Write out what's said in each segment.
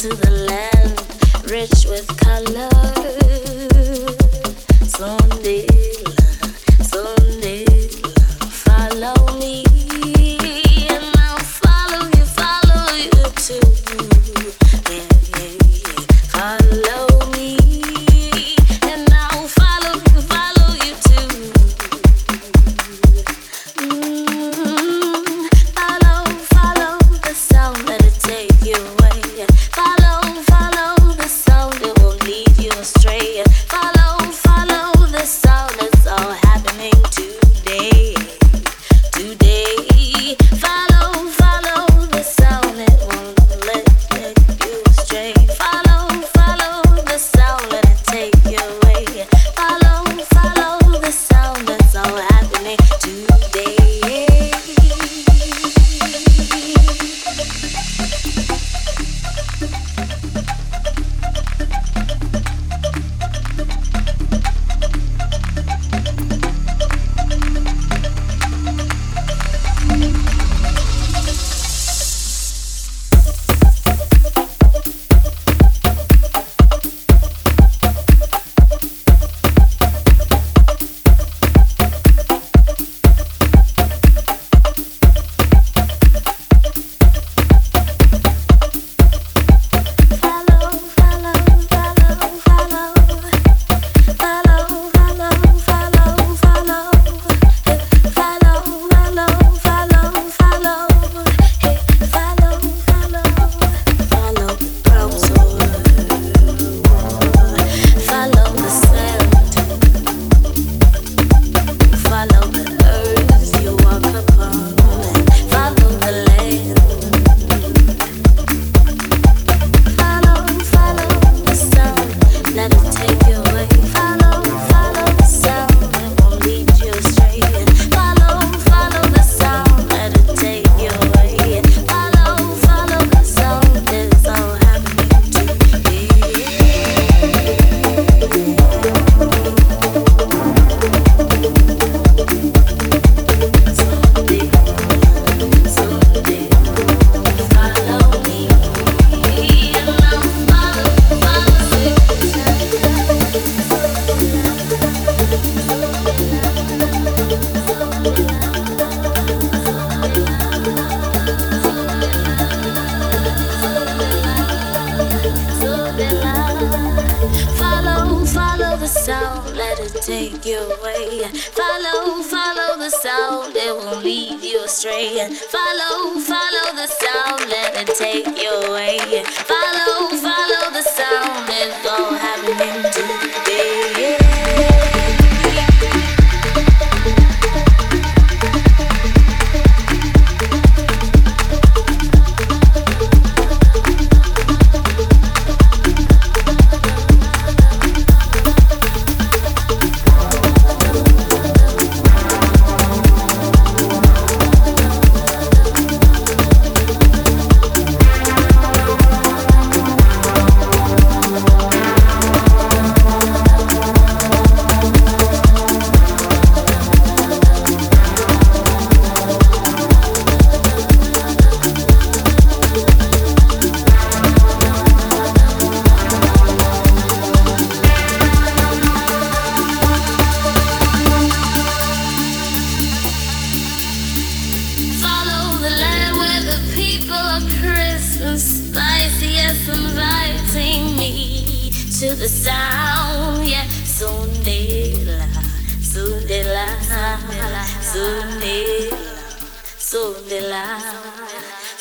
to the land rich with color. Someday.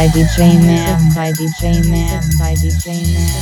by DJ Man by DJ Man by DJ Man.